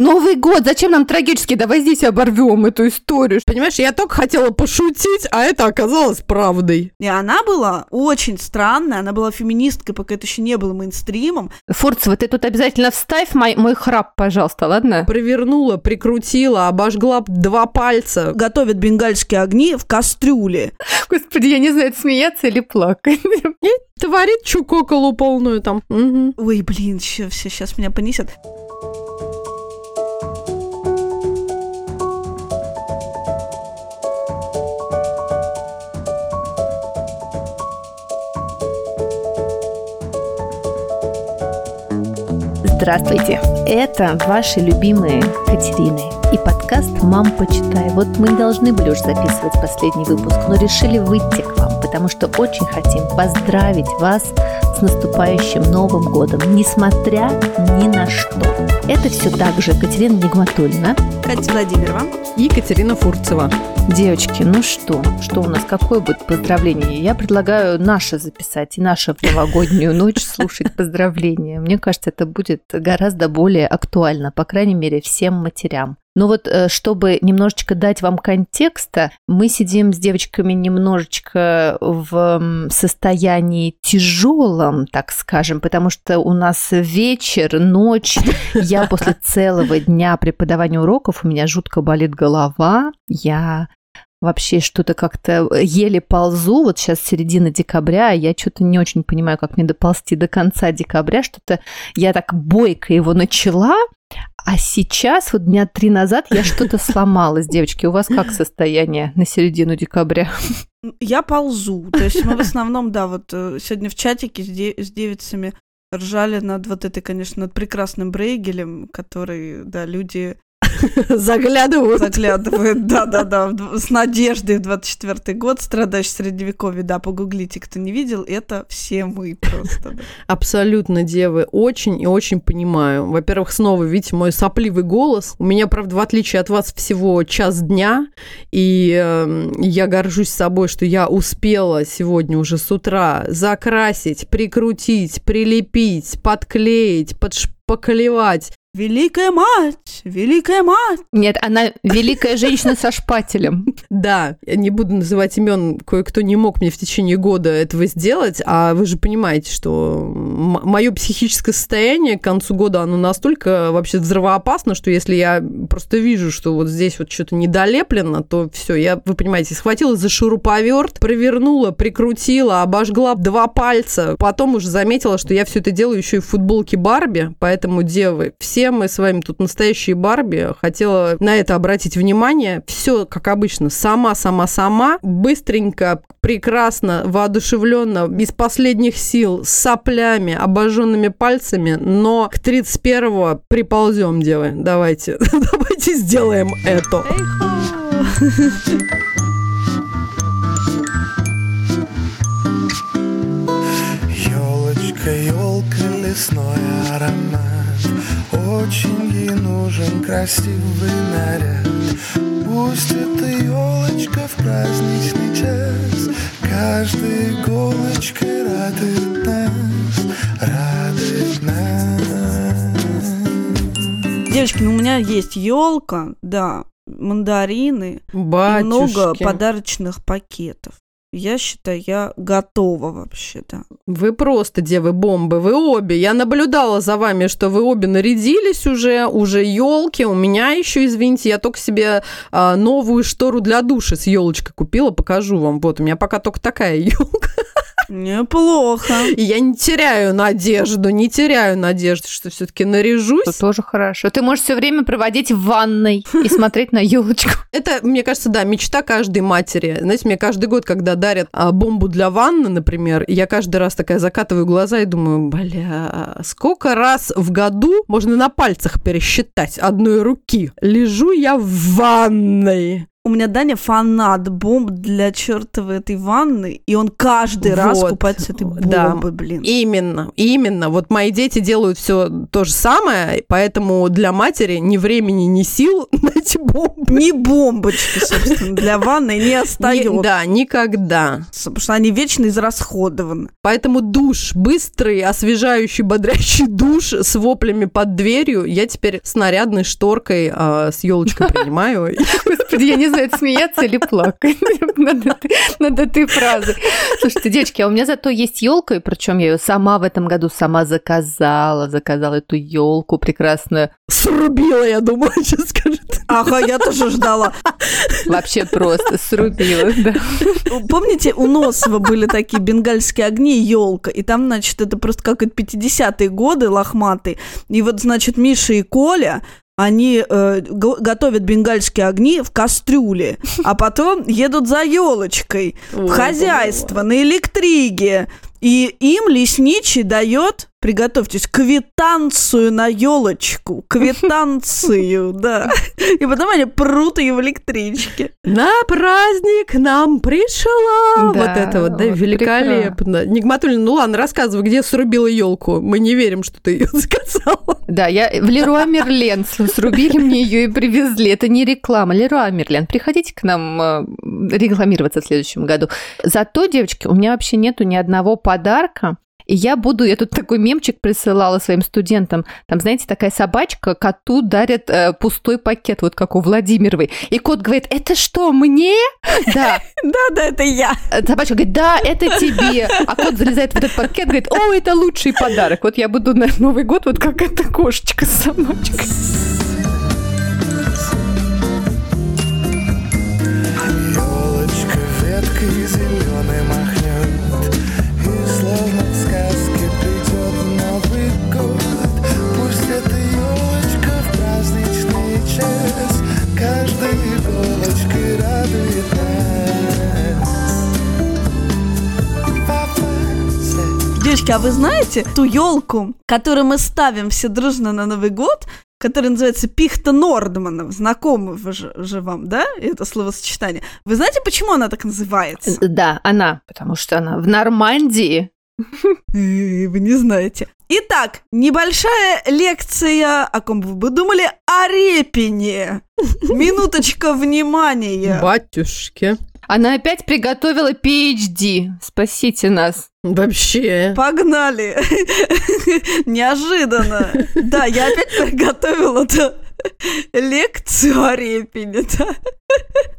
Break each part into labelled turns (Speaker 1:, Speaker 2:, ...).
Speaker 1: Новый год, зачем нам трагически? Давай здесь оборвем эту историю.
Speaker 2: Понимаешь, я только хотела пошутить, а это оказалось правдой.
Speaker 3: И она была очень странная, она была феминисткой, пока это еще не было мейнстримом.
Speaker 1: Фурцева, ты тут обязательно вставь мой, мой храп, пожалуйста, ладно?
Speaker 2: Провернула, прикрутила, обожгла два пальца.
Speaker 3: Готовят бенгальские огни в кастрюле.
Speaker 1: Господи, я не знаю, смеяться или плакать.
Speaker 2: И творит чукоколу полную там. Мгм.
Speaker 3: Ой, блин, все, все, сейчас меня понесет.
Speaker 1: Здравствуйте! Это ваши любимые Катерины и подкаст «Мам, почитай». Вот мы должны были уже записывать последний выпуск, но решили выйти к вам, потому что очень хотим поздравить вас с наступающим Новым годом, несмотря ни на что. Это все так же Катерина Нигматульна.
Speaker 3: Катя Владимирова.
Speaker 2: И Екатерина Фурцева.
Speaker 1: Девочки, ну что? Что у нас? Какое будет поздравление? Я предлагаю наше записать и наше в новогоднюю ночь слушать поздравления. Мне кажется, это будет гораздо более актуально, по крайней мере, всем матерям. Но вот э, чтобы немножечко дать вам контекста, мы сидим с девочками немножечко в состоянии тяжелом, так скажем, потому что у нас вечер, ночь. Я после целого дня преподавания уроков, у меня жутко болит голова. Я вообще что-то как-то еле ползу. Вот сейчас середина декабря, а я что-то не очень понимаю, как мне доползти до конца декабря. Что-то я так бойко его начала, а сейчас, вот дня три назад, я что-то сломалась, девочки. У вас как состояние на середину декабря?
Speaker 3: Я ползу. То есть мы в основном, да, вот э, сегодня в чатике с, де- с девицами ржали над вот этой, конечно, над прекрасным Брейгелем, который, да, люди
Speaker 2: Заглядывают.
Speaker 3: заглядывают, да-да-да, с надеждой в 24 год, страдающий средневековье, да, погуглите, кто не видел, это все мы просто. да.
Speaker 2: Абсолютно, девы, очень и очень понимаю. Во-первых, снова, видите, мой сопливый голос. У меня, правда, в отличие от вас, всего час дня, и э, я горжусь собой, что я успела сегодня уже с утра закрасить, прикрутить, прилепить, подклеить, подшпаклевать.
Speaker 3: Великая мать, великая мать.
Speaker 1: Нет, она великая женщина со шпателем.
Speaker 2: Да, я не буду называть имен, кое-кто не мог мне в течение года этого сделать, а вы же понимаете, что мое психическое состояние к концу года, оно настолько вообще взрывоопасно, что если я просто вижу, что вот здесь вот что-то недолеплено, то все, я, вы понимаете, схватила за шуруповерт, провернула, прикрутила, обожгла два пальца, потом уже заметила, что я все это делаю еще и в футболке Барби, поэтому, девы, все мы с вами тут настоящие Барби, хотела на это обратить внимание, все как обычно, сама, сама, сама, быстренько, прекрасно, воодушевленно, из последних сил, с соплями, обожженными пальцами, но к 31-го приползем, девы. Давайте, давайте сделаем это.
Speaker 4: Елочка, елка, лесной аромат Очень ей нужен красивый наряд Пусть эта елочка в праздничный час Каждой иголочкой радует нас Радует нас
Speaker 3: Девочки, ну у меня есть елка, да, мандарины и
Speaker 2: Батюшки.
Speaker 3: много подарочных пакетов. Я считаю, я готова вообще, да.
Speaker 2: Вы просто девы бомбы, вы обе. Я наблюдала за вами, что вы обе нарядились уже, уже елки. У меня еще, извините, я только себе а, новую штору для души с елочкой купила, покажу вам. Вот у меня пока только такая елка.
Speaker 3: Неплохо.
Speaker 2: И я не теряю надежду, не теряю надежды, что все-таки наряжусь.
Speaker 1: Это тоже хорошо. Ты можешь все время проводить в ванной и смотреть на елочку.
Speaker 2: Это, мне кажется, да, мечта каждой матери. Знаете, мне каждый год, когда дарят а, бомбу для ванны, например, я каждый раз такая закатываю глаза и думаю, бля, сколько раз в году можно на пальцах пересчитать одной руки? Лежу я в ванной.
Speaker 3: У меня Даня фанат бомб для чертовой этой ванны, и он каждый раз
Speaker 2: Вот,
Speaker 3: купается с этой
Speaker 2: да.
Speaker 3: бомбой, блин.
Speaker 2: Именно, именно. Вот мои дети делают все то же самое, поэтому для матери ни времени, ни сил на эти бомбы.
Speaker 3: Ни бомбочки, собственно, для ванны не остается.
Speaker 2: Да, никогда.
Speaker 3: Потому что они вечно израсходованы.
Speaker 2: Поэтому душ, быстрый, освежающий, бодрящий душ с воплями под дверью, я теперь с нарядной шторкой а, с елочкой принимаю.
Speaker 1: Господи, я не знаю, это смеяться или плакать над этой, над этой фразой. Слушайте, девочки, а у меня зато есть елка, и причем я ее сама в этом году сама заказала, заказала эту елку прекрасную.
Speaker 2: Срубила, я думаю, сейчас скажет.
Speaker 3: Ага, я тоже ждала.
Speaker 1: Вообще просто срубила, да.
Speaker 3: Помните, у Носова были такие бенгальские огни, елка, и там, значит, это просто как это 50-е годы лохматые. И вот, значит, Миша и Коля, они э, го- готовят бенгальские огни в кастрюле, а потом едут за елочкой в хозяйство на электриге. И им лесничий дает, приготовьтесь, квитанцию на елочку. Квитанцию, да. И потом они прут ее в электричке.
Speaker 2: На праздник нам пришла.
Speaker 1: Да,
Speaker 2: вот это вот, да,
Speaker 1: вот
Speaker 2: великолепно. Нигматуллина, ну ладно, рассказывай, где срубила елку. Мы не верим, что ты ее заказала.
Speaker 1: Да, я в Леруа Мерлен срубили мне ее и привезли. Это не реклама. Леруа Мерлен, приходите к нам э, рекламироваться в следующем году. Зато, девочки, у меня вообще нету ни одного подарка. И я буду, я тут такой мемчик присылала своим студентам. Там, знаете, такая собачка, коту дарят э, пустой пакет, вот как у Владимировой. И кот говорит, это что, мне? Да.
Speaker 3: Да-да, это я.
Speaker 1: Собачка говорит, да, это тебе. А кот залезает в этот пакет, говорит, о, это лучший подарок. Вот я буду на Новый год вот как эта кошечка с собачкой.
Speaker 4: Елочка веткой зеленой махнет
Speaker 3: Девочки, а вы знаете ту елку, которую мы ставим все дружно на Новый год, которая называется Пихта Нордмана? Знакомы вы же, же вам, да, это словосочетание? Вы знаете, почему она так называется?
Speaker 1: Да, она, потому что она в Нормандии.
Speaker 3: Э, Вы не знаете. Итак, небольшая лекция, о ком бы вы думали, о Репине. Минуточка внимания.
Speaker 2: Батюшки.
Speaker 1: Она опять приготовила PhD. Спасите нас.
Speaker 2: Вообще.
Speaker 3: Погнали! Неожиданно. Да, я опять приготовила эту лекцию о Репине, да.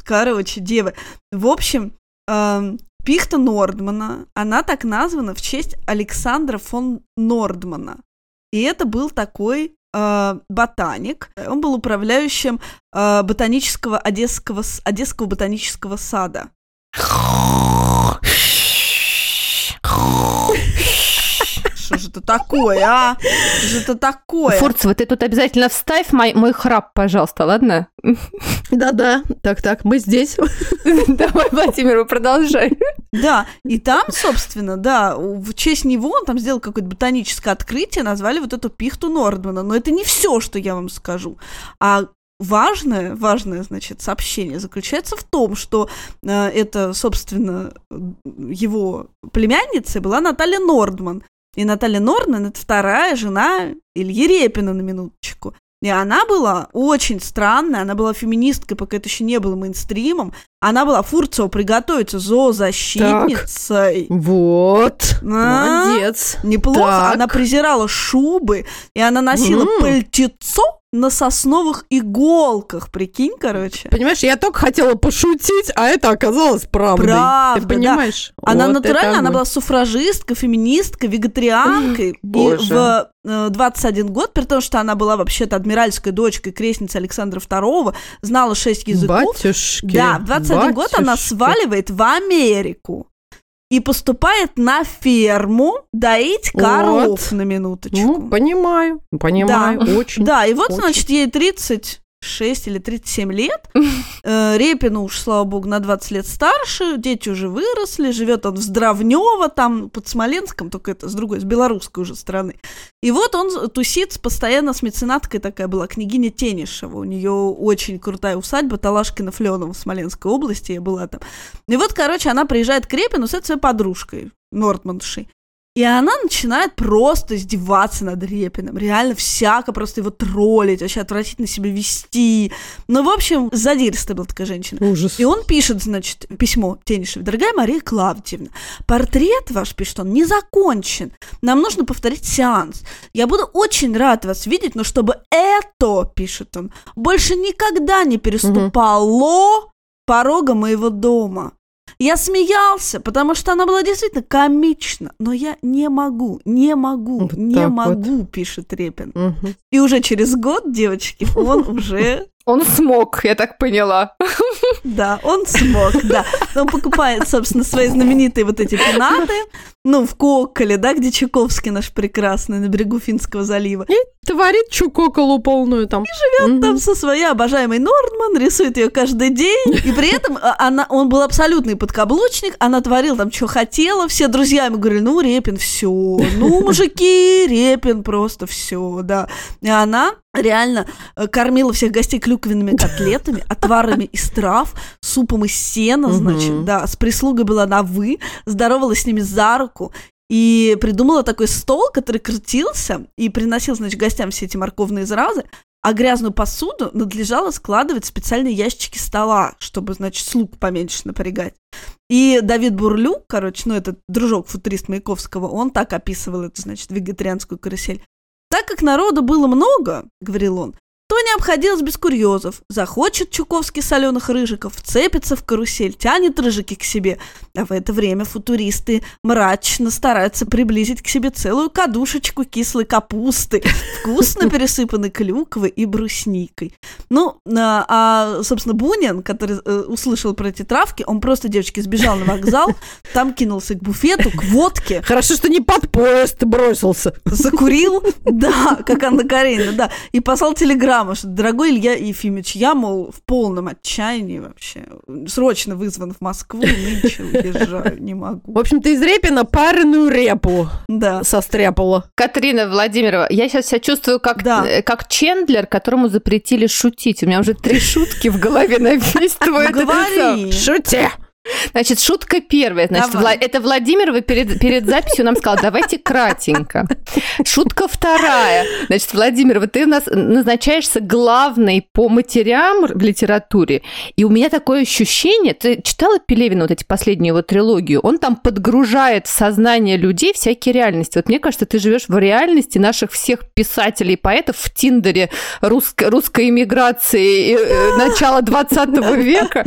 Speaker 3: Короче, девы. В общем, эм, Пихта Нордмана, она так названа в честь Александра фон Нордмана. И это был такой ботаник. Он был управляющим э, ботанического Одесского, Одесского ботанического сада. Что же это такое, а? Что же это такое?
Speaker 1: Фурцева, ты тут обязательно вставь мой, мой храп, пожалуйста, ладно?
Speaker 2: Да-да. Так-так, мы здесь.
Speaker 1: Давай, Владимир, продолжай.
Speaker 3: Да, и там, собственно, да, в честь него он там сделал какое-то ботаническое открытие, назвали вот эту пихту Нордмана. Но это не все, что я вам скажу. А важное, важное, значит, сообщение заключается в том, что э, это, собственно, его племянницей была Наталья Нордман. И Наталья Нордман – это вторая жена Ильи Репина, на минуточку. И она была очень странная, она была феминисткой, пока это еще не было мейнстримом. Она была Фурцева приготовиться зоозащитницей.
Speaker 2: Вот.
Speaker 3: А?
Speaker 2: Молодец.
Speaker 3: Неплохо.
Speaker 2: Так.
Speaker 3: Она презирала шубы, и она носила
Speaker 2: М.
Speaker 3: пальтецо на сосновых иголках. Прикинь, короче.
Speaker 2: Понимаешь, я только хотела пошутить, а это оказалось правдой.
Speaker 3: Правда,
Speaker 2: Ты
Speaker 3: да.
Speaker 2: понимаешь?
Speaker 3: Она
Speaker 2: Вот
Speaker 3: натурально, она была суфражисткой, феминисткой, вегетарианкой. И
Speaker 1: Боже.
Speaker 3: в э, 21 год, при том, что она была вообще-то адмиральской дочкой крестницы Александра II, знала шесть языков.
Speaker 2: Батюшки.
Speaker 3: Да, в 21 год она
Speaker 2: батюшки.
Speaker 3: сваливает в Америку и поступает на ферму доить
Speaker 2: Вот.
Speaker 3: коров на минуточку.
Speaker 2: Ну, понимаю, понимаю, очень.
Speaker 3: Да, и вот,
Speaker 2: очень.
Speaker 3: значит, ей 36 или 37 лет. Э, Репину уж, слава богу, на 20 лет старше. Дети уже выросли. Живет он в Здравнево, там, под Смоленском, только это с другой, с белорусской уже стороны. И вот он тусит постоянно с меценаткой такая была, княгиня Тенишева. У нее очень крутая усадьба Талашкина Фленова в Смоленской области, я была там. И вот, короче, она приезжает к Репину с этой своей подружкой, Нортманшей. И она начинает просто издеваться над Репиным. Реально всяко просто его троллить, вообще отвратительно себя вести. Ну, в общем, задиристая была такая женщина.
Speaker 2: Ужас.
Speaker 3: И он пишет, значит, письмо Тенишевой. Дорогая Мария Клавдиевна, портрет ваш, пишет он, не закончен. Нам нужно повторить сеанс. Я буду очень рад вас видеть, но чтобы это, пишет он, больше никогда не переступало порога моего дома. Я смеялся, потому что она была действительно комична, но я не могу, не могу,
Speaker 2: Вот
Speaker 3: не
Speaker 2: так вот.
Speaker 3: могу, пишет Репин.
Speaker 2: Мгм.
Speaker 3: И уже через год, девочки, он уже
Speaker 1: Он смог, я так поняла.
Speaker 3: Да, он смог, да. Он покупает, собственно, свои знаменитые вот эти пенаты, ну, в Коколе, да, где Чуковский наш прекрасный, на берегу Финского залива.
Speaker 2: Творит чукоколу полную там.
Speaker 3: Живет там со своей обожаемой Нордман, рисует ее каждый день, и при этом а, она, он был абсолютный подкаблучник, она творила там, что хотела, все друзья ему говорили, ну, Репин, все, ну, мужики, Репин, просто все, да. И она реально э, кормила всех гостей клюквенными котлетами, отварами из трав, супом из сена, значит, да, с прислугой была на «вы», здоровалась с ними за руку, и придумала такой стол, который крутился и приносил, значит, гостям все эти морковные зразы, а грязную посуду надлежало складывать в специальные ящики стола, чтобы, значит, слуг поменьше напрягать. И Давид Бурлюк, короче, ну, этот дружок футурист Маяковского, он так описывал эту, значит, вегетарианскую карусель. Так как народу было много, говорил он, то не обходилось без курьезов. Захочет Чуковский соленых рыжиков, вцепится в карусель, тянет рыжики к себе. А в это время футуристы мрачно стараются приблизить к себе целую кадушечку кислой капусты, вкусно пересыпанной клюквой и брусникой. Ну, а, а, собственно, Бунин, который э, услышал про эти травки, он просто, девочки, сбежал на вокзал, там кинулся к буфету, к водке,
Speaker 2: Хорошо, что не под поезд бросился.
Speaker 3: закурил, да, как Анна Каренина, да, и послал телеграмму, что, дорогой Илья Ефимович, я, мол, в полном отчаянии вообще, срочно вызван в Москву, нынче уезжаю, не
Speaker 2: В
Speaker 3: могу.
Speaker 2: общем, ты из Репина пареную репу
Speaker 3: Да.
Speaker 2: состряпала.
Speaker 1: Катрина Владимирова, я сейчас себя чувствую как,
Speaker 3: Да.
Speaker 1: э, как Чендлер, которому запретили шутить. У меня уже три шутки в голове на весь твой.
Speaker 3: Говори.
Speaker 2: Шути!
Speaker 1: Значит, шутка первая. Значит,
Speaker 3: Давай.
Speaker 1: Вла- это Владимирова перед, перед записью нам сказала, давайте кратенько. Шутка вторая. Значит, Владимирова, ты у нас назначаешься главной по матерям в литературе. И у меня такое ощущение, ты читала Пелевина вот эти последнюю его трилогию? Он там подгружает в сознание людей всякие реальности. Вот мне кажется, ты живешь в реальности наших всех писателей и поэтов в Тиндере русско- русской иммиграции э, начала 20 века.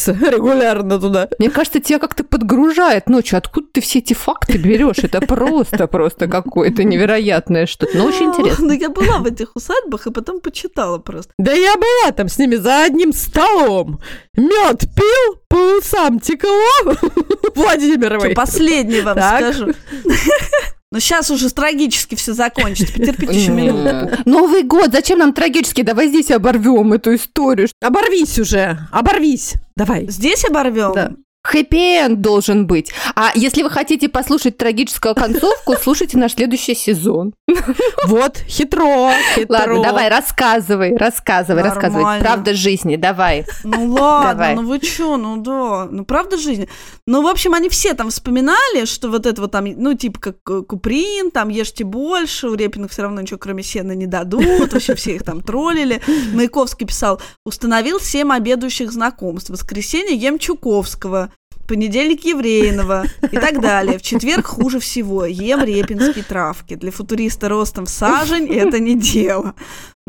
Speaker 2: Подгружается регулярно туда.
Speaker 1: Мне кажется, тебя как-то подгружает ночью. Откуда ты все эти факты берешь? Это просто, просто какое-то невероятное что-то. Но очень интересно.
Speaker 3: Ну, я была в этих усадьбах и потом почитала просто.
Speaker 2: Да я была там с ними за одним столом. Мед пил, по усам текло. Владимировой.
Speaker 3: Что, последнее вам скажу. Но сейчас уже трагически все закончится. Потерпите еще минутку.
Speaker 1: Новый год, зачем нам трагически? Давай здесь оборвем эту историю.
Speaker 2: Оборвись уже, оборвись. Давай.
Speaker 3: Здесь оборвем?
Speaker 2: Да.
Speaker 1: Хэппи-энд должен быть. А если вы хотите послушать трагическую концовку, слушайте наш следующий сезон.
Speaker 2: Вот, хитро, хитро.
Speaker 1: Ладно, давай, рассказывай, рассказывай, рассказывай. Правда жизни, давай.
Speaker 3: Ну ладно,
Speaker 1: Давай.
Speaker 3: ну вы чё, ну да, ну правда жизни. Ну, в общем, они все там вспоминали, что вот это вот там, ну, типа как Куприн, там ешьте больше, у Репиных все равно ничего кроме сена не дадут, вообще все их там троллили. Маяковский писал, установил семь обедающих знакомств. В воскресенье ем Чуковского, понедельник Евреинова и так далее. В четверг хуже всего. Ем репинские травки. Для футуриста ростом в сажень это не дело.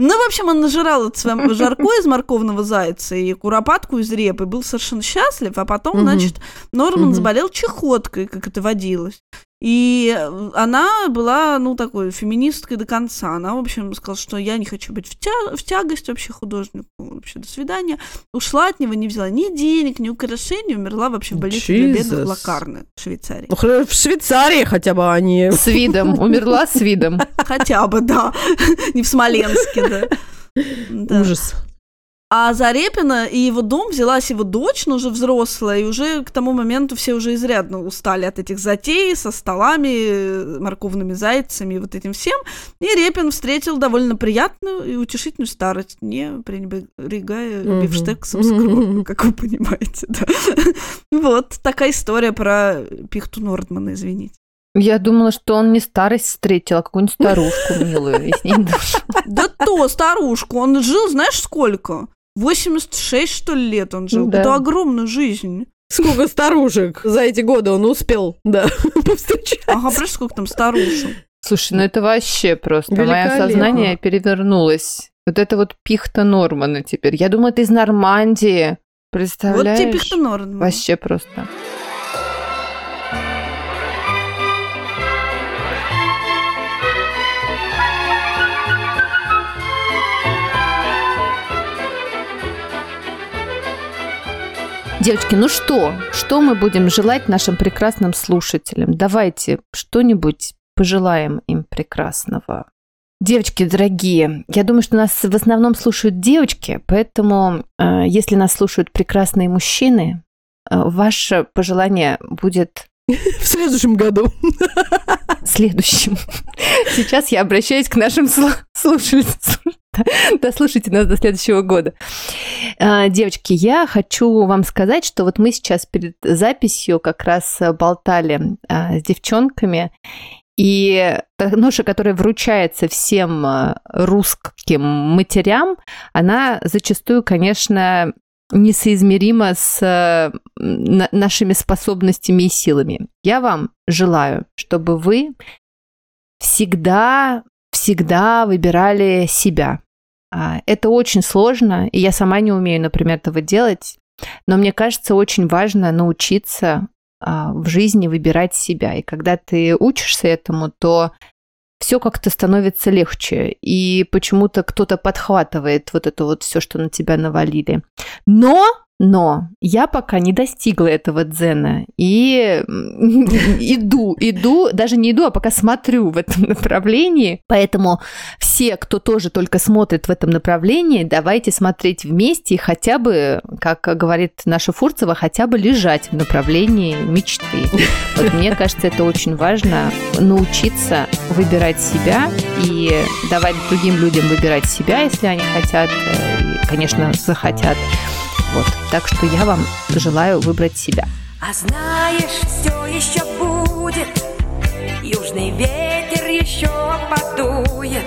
Speaker 3: Ну, в общем, он нажирал это своим жарко из морковного зайца и куропатку из репы, был совершенно счастлив, а потом,
Speaker 2: Мгм.
Speaker 3: значит, Норман
Speaker 2: Мгм.
Speaker 3: заболел чехоткой, как это водилось. И э, она была, ну, такой феминисткой до конца. Она, в общем, сказала, что я не хочу быть в, тя- в тягость вообще художнику. Вообще, до свидания. Ушла от него, не взяла ни денег, ни украшений, умерла вообще в больнице для бедных
Speaker 2: Jesus.
Speaker 3: Лакарны в Швейцарии.
Speaker 2: Ну, в Швейцарии хотя бы они...
Speaker 1: С видом. Умерла с видом.
Speaker 3: Хотя бы, да. Не в Смоленске, да.
Speaker 2: Ужас.
Speaker 3: А Зарепина и его дом взялась его дочь, но уже взрослая, и уже к тому моменту все уже изрядно устали от этих затей со столами, морковными зайцами и вот этим всем. И Репин встретил довольно приятную и утешительную старость, не пренебрегая
Speaker 2: Мгм.
Speaker 3: бифштексом с кровью, как вы понимаете. да. Вот такая история про Пихту Нордмана, извините.
Speaker 1: Я думала, что он не старость встретил, а какую-нибудь старушку милую, и с ней.
Speaker 3: Да то, старушку, он жил, знаешь, сколько? 86, что ли, лет он жил.
Speaker 1: Да.
Speaker 3: Это огромная жизнь.
Speaker 2: Сколько старушек за эти годы он успел, да, повстречать.
Speaker 3: Ага, представляешь, сколько там старушек.
Speaker 1: Слушай, ну это вообще просто. Мое сознание перевернулось. Вот это вот пихта Нормана теперь. Я думаю, это из Нормандии.
Speaker 3: Вот
Speaker 1: Представляешь?
Speaker 3: тебе Пихта Нордман.
Speaker 1: Вообще просто. Девочки, ну что? Что мы будем желать нашим прекрасным слушателям? Давайте что-нибудь пожелаем им прекрасного. Девочки дорогие, я думаю, что нас в основном слушают девочки, поэтому э, если нас слушают прекрасные мужчины, э, ваше пожелание будет
Speaker 2: В следующем году.
Speaker 1: следующим. Сейчас я обращаюсь к нашим слу- слушателям. Дослушайте нас до следующего года. А, Девочки, я хочу вам сказать, что вот мы сейчас перед записью как раз болтали а, с девчонками, и ноша, которая вручается всем э, русским матерям, она зачастую, конечно, несоизмерима с э, на- нашими способностями и силами. Я вам желаю, чтобы вы всегда, всегда выбирали себя. А, Это очень сложно, и я сама не умею, например, этого делать, но мне кажется, очень важно научиться а, в жизни выбирать себя. И когда ты учишься этому, то все как-то становится легче, и почему-то кто-то подхватывает вот это вот все, что на тебя навалили. Но, но я пока не достигла этого дзена и иду, иду, даже не иду, а пока смотрю в этом направлении. Поэтому все, кто тоже только смотрит в этом направлении, давайте смотреть вместе и хотя бы, как говорит наша Фурцева, хотя бы лежать в направлении мечты. Вот мне кажется, это очень важно научиться выбирать себя и давать другим людям выбирать себя, если они хотят, э, и, конечно, захотят. Вот. Так что я вам желаю выбрать себя.
Speaker 5: А знаешь, все еще будет. Южный ветер еще подует.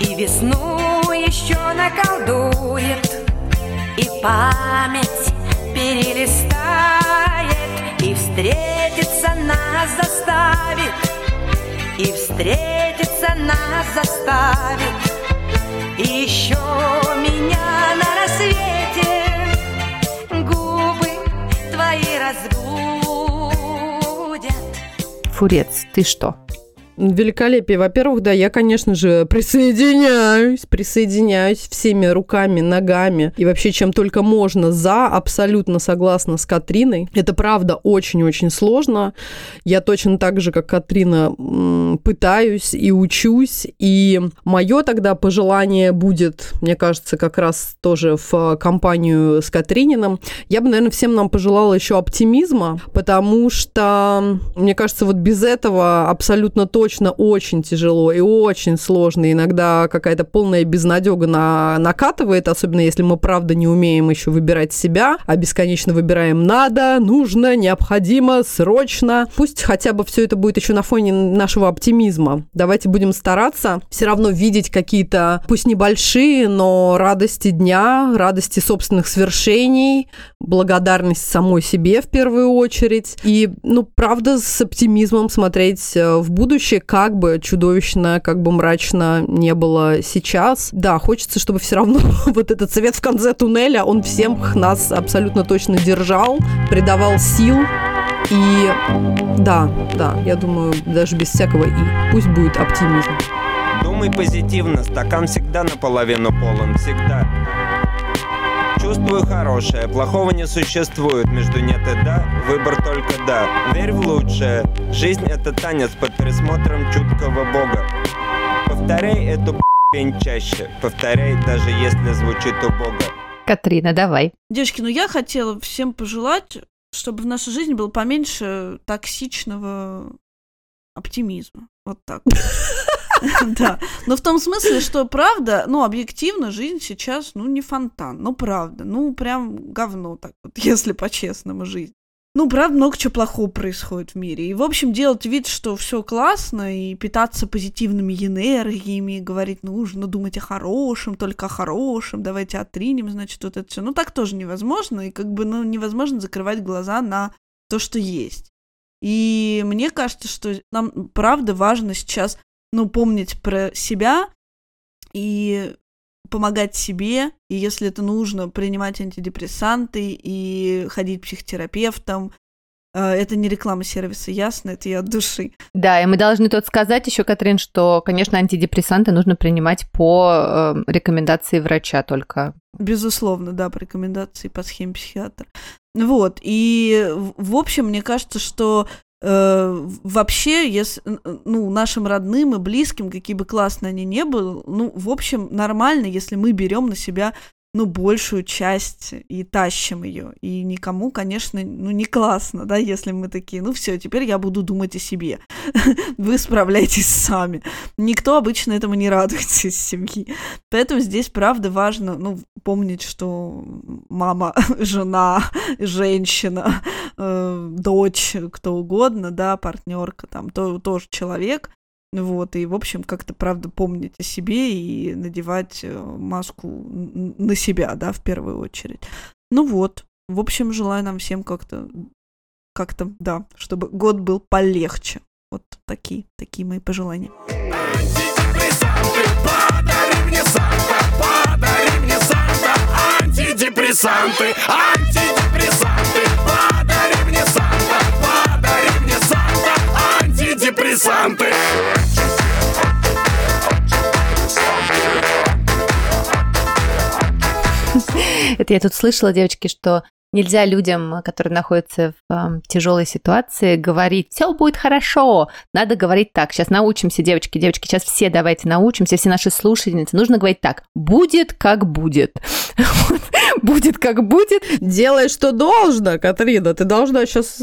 Speaker 5: И весну еще наколдует. И память перелистает. И встретиться нас заставит. И встретиться нас заставит. И еще меня на рассвете
Speaker 1: Фурец, ты что?
Speaker 2: Великолепие. Во-первых, да, я, конечно же, присоединяюсь, присоединяюсь всеми руками, ногами и вообще чем только можно за, абсолютно согласна с Катриной. Это правда очень-очень сложно. Я точно так же, как Катрина, пытаюсь и учусь. И мое тогда пожелание будет, мне кажется, как раз тоже в компанию с Катрининым. Я бы, наверное, всем нам пожелала еще оптимизма, потому что, мне кажется, вот без этого абсолютно точно очень тяжело и очень сложно. Иногда какая-то полная безнадега на, накатывает, особенно если мы, правда, не умеем еще выбирать себя, а бесконечно выбираем надо, нужно, необходимо, срочно. Пусть хотя бы все это будет еще на фоне нашего оптимизма. Давайте будем стараться все равно видеть какие-то, пусть небольшие, но радости дня, радости собственных свершений, благодарность самой себе в первую очередь. И, ну, правда, с оптимизмом смотреть э, в будущее, как бы чудовищно, как бы мрачно не было сейчас. Да, хочется, чтобы все равно вот этот свет в конце туннеля, он всем нас абсолютно точно держал, придавал сил. И да, да, я думаю, даже без всякого «и». Пусть будет оптимизм.
Speaker 6: Думай позитивно, стакан всегда наполовину полон, всегда. Чувствую хорошее, плохого не существует, между нет и да, выбор только да. Верь в лучшее, жизнь это танец под присмотром чуткого бога. Повторяй эту пень чаще. Повторяй, даже если звучит убого.
Speaker 1: Катрина, давай.
Speaker 3: Девочки, ну я хотела всем пожелать, чтобы в нашей жизни было поменьше токсичного оптимизма. Вот так. Да. Но в том смысле, что правда, ну, объективно, жизнь сейчас, ну, не фонтан. Ну, правда. Ну, прям говно так вот, если по-честному жизнь. Ну, правда, много чего плохого происходит в мире. И, в общем, делать вид, что все классно, и питаться позитивными энергиями, говорить, нужно думать о хорошем, только о хорошем, давайте отринем, значит, вот это все. Ну, так тоже невозможно, и как бы, ну, невозможно закрывать глаза на то, что есть. И мне кажется, что нам, правда, важно сейчас, ну, помнить про себя и помогать себе, и если это нужно, принимать антидепрессанты и ходить к психотерапевтам. Э, Это не реклама сервиса, ясно? Это я от души.
Speaker 1: Да, и мы должны тут сказать еще, Катрин, что, конечно, антидепрессанты нужно принимать по э, рекомендации врача только.
Speaker 3: Безусловно, да, по рекомендации по схеме психиатра. Вот, и в общем, мне кажется, что э, вообще, если, ну, нашим родным и близким, какие бы классные они не были, ну, в общем, нормально, если мы берем на себя ну, большую часть и тащим ее. И никому, конечно, ну, не классно, да, если мы такие, ну, все, теперь я буду думать о себе. Вы справляйтесь сами. Никто обычно этому не радуется из семьи. Поэтому здесь, правда, важно, ну, помнить, что мама, жена, женщина, э, дочь, кто угодно, да, партнерка, там, то, тоже человек, вот, и, в общем, как-то, правда, помнить о себе и надевать э, маску на себя, да, в первую очередь. Ну вот, в общем, желаю нам всем как-то, как-то, да, чтобы год был полегче. Вот такие, такие мои пожелания.
Speaker 7: Антидепрессанты, антидепрессанты, подари мне Санта, подари мне Санта, антидепрессанты.
Speaker 1: Это я тут слышала, девочки, что нельзя людям, которые находятся в тяжелой ситуации, говорить, все будет хорошо. Надо говорить так. Сейчас научимся, девочки, девочки, сейчас все давайте научимся, все наши слушательницы. Нужно говорить так. Будет, как будет. Вот. Будет, как будет.
Speaker 2: Делай, что должно, Катрина. Ты должна сейчас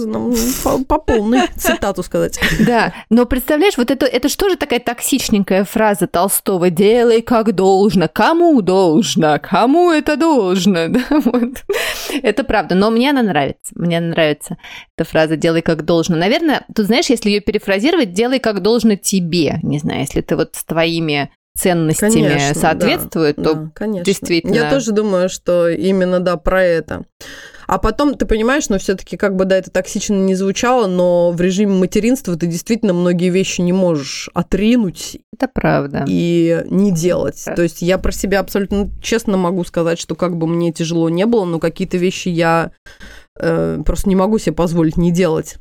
Speaker 2: по, по полной цитату сказать.
Speaker 1: Да, но представляешь, вот это, это что же такая токсичненькая фраза Толстого? Делай, как должно. Кому должно? Кому это должно? Да, вот. Это правда, но мне она нравится. Мне она нравится эта фраза «делай как должно». Наверное, тут, знаешь, если ее перефразировать, «делай как должно тебе». Не знаю, если ты вот с твоими ценностями
Speaker 2: Конечно,
Speaker 1: соответствует,
Speaker 2: да,
Speaker 1: то
Speaker 2: да, конечно.
Speaker 1: действительно.
Speaker 2: Я тоже думаю, что именно, да, про это. А потом, ты понимаешь, ну, все-таки, как бы, да, это токсично не звучало, но в режиме материнства ты действительно многие вещи не можешь отринуть
Speaker 1: Это правда.
Speaker 2: и не делать.
Speaker 1: Да.
Speaker 2: То есть я про себя абсолютно честно могу сказать, что как бы мне тяжело не было, но какие-то вещи я э, просто не могу себе позволить не делать.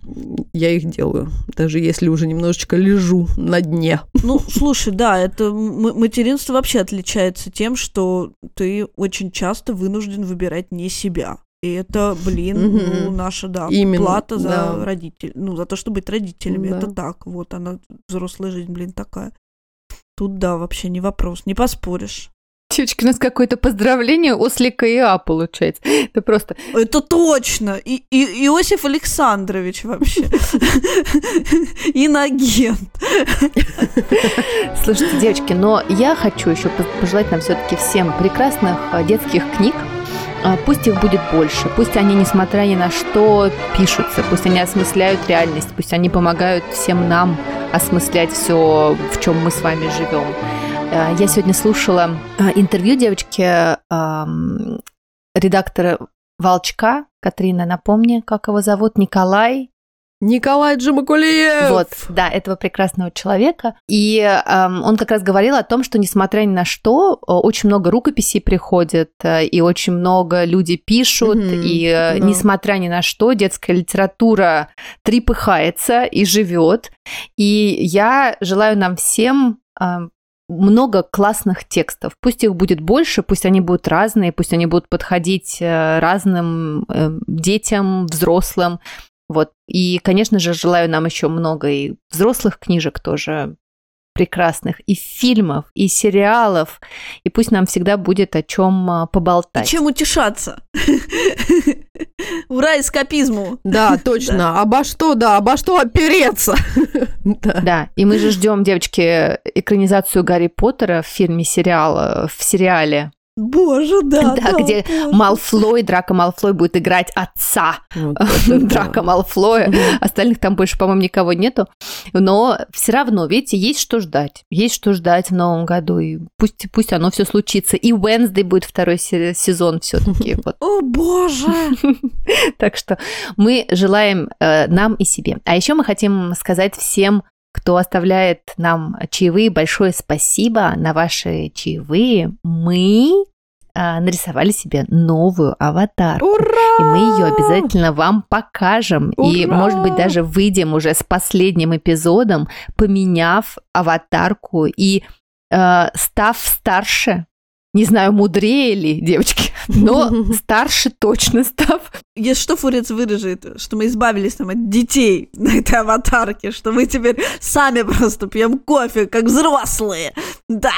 Speaker 2: Я их делаю, даже если уже немножечко лежу на дне.
Speaker 3: Ну, слушай, да, это материнство вообще отличается тем, что ты очень часто вынужден выбирать не себя. И это, блин,
Speaker 2: Мгм.
Speaker 3: ну, наша, да,
Speaker 2: Именно,
Speaker 3: плата за
Speaker 2: да.
Speaker 3: родителей. Ну, за то, чтобы быть родителями.
Speaker 2: Да.
Speaker 3: Это так. Вот она, взрослая жизнь, блин, такая. Тут, да, вообще не вопрос, не поспоришь.
Speaker 1: Девочки, у нас какое-то поздравление ослика и А получается. Это просто...
Speaker 3: Это точно! И, и- Иосиф Александрович вообще. Инагент.
Speaker 1: Слушайте, девочки, но я хочу еще пожелать нам все-таки всем прекрасных э, детских книг. А, Пусть их будет больше, пусть они, несмотря ни на что, пишутся, пусть они осмысляют реальность, пусть они помогают всем нам осмыслять все, в чем мы с вами живем. Э, Я сегодня слушала э, интервью девочки, эм, редактора Волчка, Катрина, напомни, как его зовут, Николай,
Speaker 2: Николай Джамакулиев!
Speaker 1: вот, да, этого прекрасного человека. И эм, он как раз говорил о том, что несмотря ни на что, э, очень много рукописей приходит, э, и очень много люди пишут,
Speaker 2: Мгм,
Speaker 1: и э,
Speaker 2: да.
Speaker 1: несмотря ни на что, детская литература трепыхается и живет. И я желаю нам всем много классных текстов. Пусть их будет больше, пусть они будут разные, пусть они будут подходить э, разным э, детям, взрослым. Вот. И, конечно же, желаю нам еще много и взрослых книжек тоже прекрасных и фильмов, и сериалов, и пусть нам всегда будет о чем
Speaker 3: И
Speaker 1: поболтать.
Speaker 3: чем утешаться? Ура эскапизму!
Speaker 2: Да, точно. Обо что, да, обо что опереться. Да.
Speaker 1: Да, и мы же ждем, девочки, экранизацию Гарри Поттера в фильме сериала, в сериале.
Speaker 3: Боже, да,
Speaker 1: Да, где
Speaker 3: боже.
Speaker 1: Малфлой, Драко Малфлой будет играть отца
Speaker 2: Вот это да.
Speaker 1: Драко Малфлоя. Остальных там больше, по-моему, никого нету. Но все равно, видите, есть что ждать. Есть что ждать в новом году. И пусть, пусть оно все случится. И Wednesday будет второй се- сезон все-таки. Вот.
Speaker 3: О, боже!
Speaker 1: Так что мы желаем э, нам и себе. А еще мы хотим сказать всем, кто оставляет нам чаевые, большое спасибо на ваши чаевые. Мы э, нарисовали себе новую аватарку.
Speaker 2: Ура!
Speaker 1: И мы ее обязательно вам покажем. И,
Speaker 2: Ура!
Speaker 1: может быть, даже выйдем уже с последним эпизодом, поменяв аватарку и э, став старше. Не знаю, мудрее ли, девочки, но старше точно став.
Speaker 3: Если что, Фурец вырежет, что мы избавились там от детей на этой аватарке, что мы теперь сами просто пьем кофе, как взрослые. Да.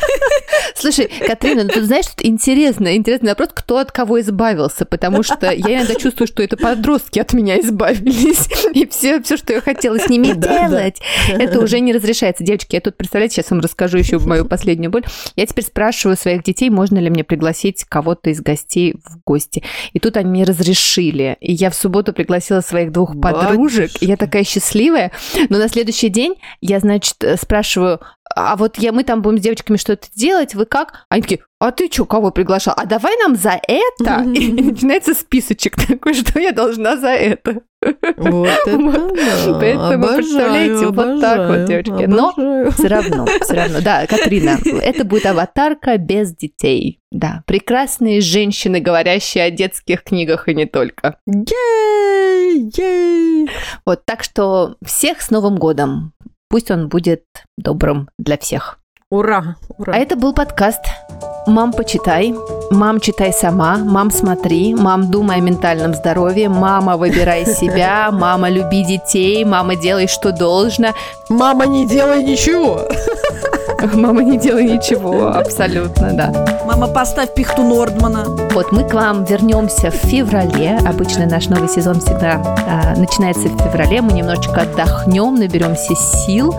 Speaker 1: Слушай, Катрина, ну тут знаешь, тут интересно, интересный вопрос, кто от кого избавился, потому что я иногда чувствую, что это подростки от меня избавились, и все, все, что я хотела с ними
Speaker 2: Да, да.
Speaker 1: делать, это уже не разрешается. Девочки, я тут, представляете, сейчас вам расскажу еще мою последнюю боль. Я теперь спрашиваю своих детей, можно ли мне пригласить кого-то из гостей в гости. И тут они мне разрешили. И я в субботу пригласила своих двух подружек, и я такая счастливая. Но на следующий день я, значит, э, спрашиваю, а вот я, мы там будем с девочками что-то делать, вы как? Они такие, а ты что, кого приглашал? А давай нам за это? И начинается списочек такой, что я должна за это.
Speaker 2: Вот это.
Speaker 1: Поэтому, представляете, вот так вот, девочки. Но все равно, все равно. Да, Катрина, это будет аватарка без детей. Да, прекрасные женщины, говорящие о детских книгах и не только.
Speaker 2: Ей, ей.
Speaker 1: Вот, так что всех с Новым годом. Пусть он будет добрым для всех.
Speaker 2: Ура, ура.
Speaker 1: А это был подкаст «Мам, почитай», «Мам, читай сама», «Мам, смотри», «Мам, думай о ментальном здоровье», «Мама, выбирай себя», «Мама, люби детей», «Мама, делай, что должно»,
Speaker 2: Мама, не делай ничего.
Speaker 1: «Мама, не делай ничего», абсолютно, да.
Speaker 3: Мама, поставь пихту Нордмана.
Speaker 1: Вот мы к вам вернемся в феврале. Обычно наш новый сезон всегда а, начинается в феврале. Мы немножечко отдохнем, наберемся сил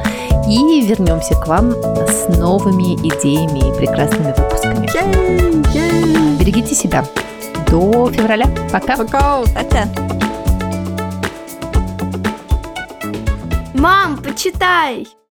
Speaker 1: и вернемся к вам с новыми идеями и прекрасными выпусками.
Speaker 2: Ей, ей.
Speaker 1: Берегите себя. До февраля. Пока.
Speaker 2: Пока.
Speaker 3: Пока.
Speaker 8: Мам, почитай!